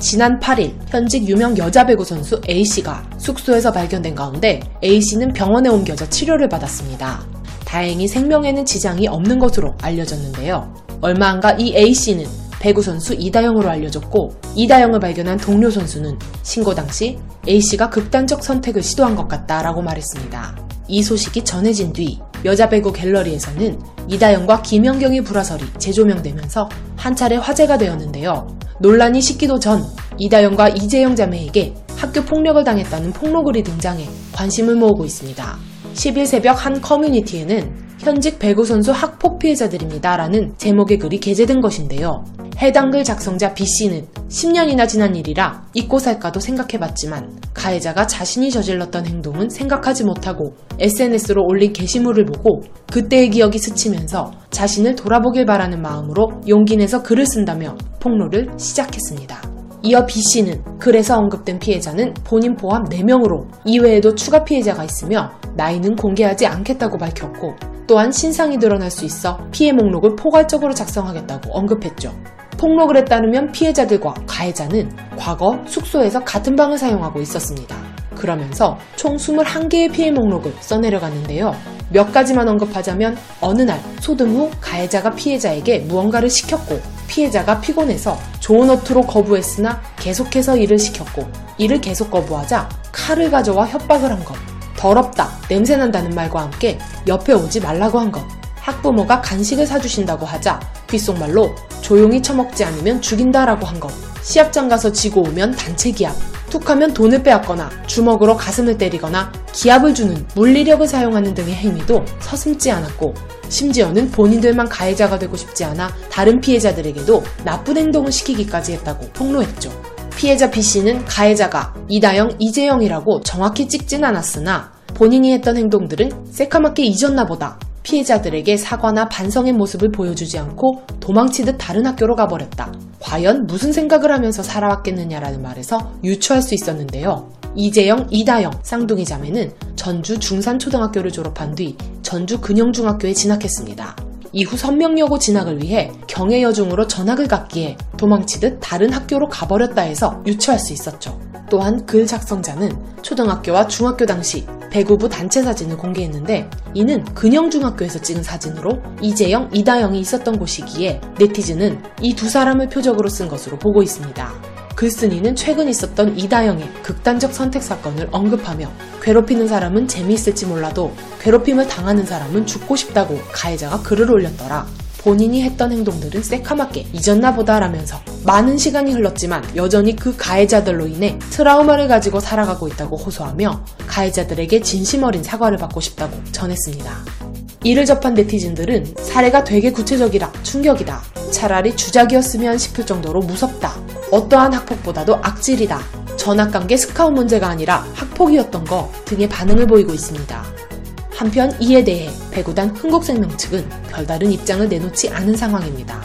지난 8일 현직 유명 여자 배구 선수 A씨가 숙소에서 발견된 가운데 A씨는 병원에 옮겨져 치료를 받았습니다. 다행히 생명에는 지장이 없는 것으로 알려졌는데요. 얼마 안가 이 A씨는 배구 선수 이다영으로 알려졌고 이다영을 발견한 동료 선수는 신고 당시 A씨가 극단적 선택을 시도한 것 같다라고 말했습니다. 이 소식이 전해진 뒤 여자 배구 갤러리에서는 이다영과 김연경의 불화설이 재조명되면서 한 차례 화제가 되었는데요. 논란이 식기도 전 이다영과 이재영 자매에게 학교 폭력을 당했다는 폭로글이 등장해 관심을 모으고 있습니다. 10일 새벽 한 커뮤니티에는 현직 배구 선수 학폭 피해자들입니다. 라는 제목의 글이 게재된 것인데요. 해당 글 작성자 B씨는 10년이나 지난 일이라 잊고 살까도 생각해봤지만 가해자가 자신이 저질렀던 행동은 생각하지 못하고 SNS로 올린 게시물을 보고 그때의 기억이 스치면서 자신을 돌아보길 바라는 마음으로 용기 내서 글을 쓴다며 폭로를 시작했습니다. 이어 B씨는 글에서 언급된 피해자는 본인 포함 4명으로 이외에도 추가 피해자가 있으며 나이는 공개하지 않겠다고 밝혔고 또한 신상이 드러날 수 있어 피해 목록을 포괄적으로 작성하겠다고 언급했죠. 폭로글에 따르면 피해자들과 가해자는 과거 숙소에서 같은 방을 사용하고 있었습니다. 그러면서 총 21개의 피해 목록을 써내려갔는데요. 몇 가지만 언급하자면 어느 날 소등 후 가해자가 피해자에게 무언가를 시켰고 피해자가 피곤해서 좋은 어투로 거부했으나 계속해서 일을 시켰고 이를 계속 거부하자 칼을 가져와 협박을 한 것. 더럽다, 냄새난다는 말과 함께 옆에 오지 말라고 한 것. 학부모가 간식을 사주신다고 하자 귓속말로 조용히 처먹지 않으면 죽인다라고 한 것. 시합장 가서 지고 오면 단체 기합. 툭하면 돈을 빼앗거나 주먹으로 가슴을 때리거나 기합을 주는 물리력을 사용하는 등의 행위도 서슴지 않았고 심지어는 본인들만 가해자가 되고 싶지 않아 다른 피해자들에게도 나쁜 행동을 시키기까지 했다고 폭로했죠. 피해자 B씨는 가해자가 이다영, 이재영이라고 정확히 찍진 않았으나 본인이 했던 행동들은 새카맣게 잊었나 보다 피해자들에게 사과나 반성의 모습을 보여주지 않고 도망치듯 다른 학교로 가버렸다. 과연 무슨 생각을 하면서 살아왔겠느냐라는 말에서 유추할 수 있었는데요. 이재영, 이다영, 쌍둥이 자매는 전주 중산초등학교를 졸업한 뒤 전주 근영중학교에 진학했습니다. 이후 선명여고 진학을 위해 경혜여중으로 전학을 갔기에 도망치듯 다른 학교로 가버렸다 해서 유추할 수 있었죠. 또한 글 작성자는 초등학교와 중학교 당시 배구부 단체 사진을 공개했는데 이는 근영중학교에서 찍은 사진으로 이재영, 이다영이 있었던 곳이기에 네티즌은 이 두 사람을 표적으로 쓴 것으로 보고 있습니다. 글쓴이는 최근 있었던 이다영의 극단적 선택 사건을 언급하며 괴롭히는 사람은 재미있을지 몰라도 괴롭힘을 당하는 사람은 죽고 싶다고 가해자가 글을 올렸더라. 본인이 했던 행동들은 새카맣게 잊었나 보다라면서 많은 시간이 흘렀지만 여전히 그 가해자들로 인해 트라우마를 가지고 살아가고 있다고 호소하며 가해자들에게 진심 어린 사과를 받고 싶다고 전했습니다. 이를 접한 네티즌들은 사례가 되게 구체적이라 충격이다. 차라리 주작이었으면 싶을 정도로 무섭다. 어떠한 학폭보다도 악질이다. 전학관계 스카웃 문제가 아니라 학폭이었던 거 등의 반응을 보이고 있습니다. 한편 이에 대해 배구단 흥국생명 측은 별다른 입장을 내놓지 않은 상황입니다.